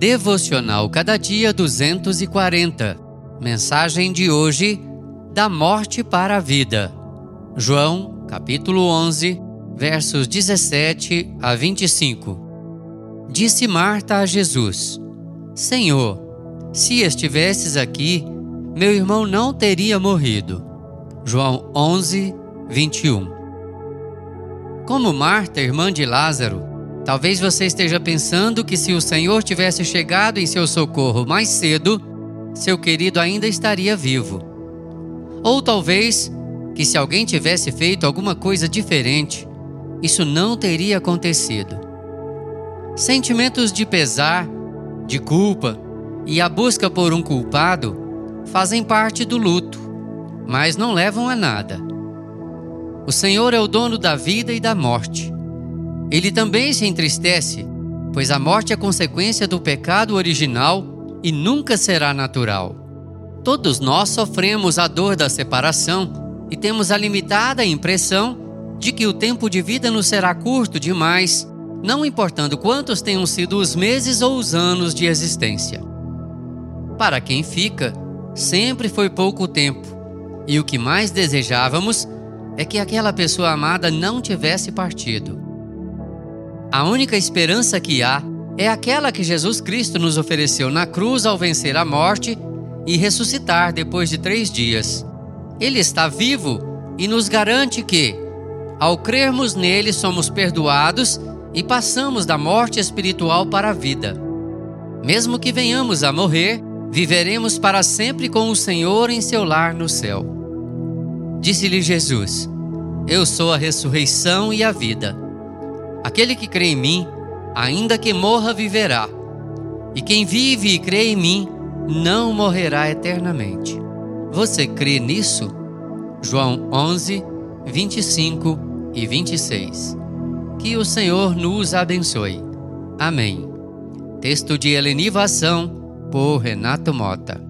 Devocional Cada Dia 240. Mensagem de hoje: Da morte para a vida. João, capítulo 11, versos 17 a 25. Disse Marta a Jesus: Senhor, se estivesses aqui, meu irmão não teria morrido. João 11, 21. Como Marta, irmã de Lázaro, talvez você esteja pensando que se o Senhor tivesse chegado em seu socorro mais cedo, seu querido ainda estaria vivo. Ou talvez que se alguém tivesse feito alguma coisa diferente, isso não teria acontecido. Sentimentos de pesar, de culpa e a busca por um culpado fazem parte do luto, mas não levam a nada. O Senhor é o dono da vida e da morte. Ele também se entristece, pois a morte é consequência do pecado original e nunca será natural. Todos nós sofremos a dor da separação e temos a limitada impressão de que o tempo de vida nos será curto demais, não importando quantos tenham sido os meses ou os anos de existência. Para quem fica, sempre foi pouco tempo, e o que mais desejávamos é que aquela pessoa amada não tivesse partido. A única esperança que há é aquela que Jesus Cristo nos ofereceu na cruz ao vencer a morte e ressuscitar depois de três dias. Ele está vivo e nos garante que, ao crermos nele, somos perdoados e passamos da morte espiritual para a vida. Mesmo que venhamos a morrer, viveremos para sempre com o Senhor em seu lar no céu. Disse-lhe Jesus: Eu sou a ressurreição e a vida. Aquele que crê em mim, ainda que morra, viverá. E quem vive e crê em mim, não morrerá eternamente. Você crê nisso? João 11, 25 e 26. Que o Senhor nos abençoe. Amém. Texto de Elenivação por Renato Mota.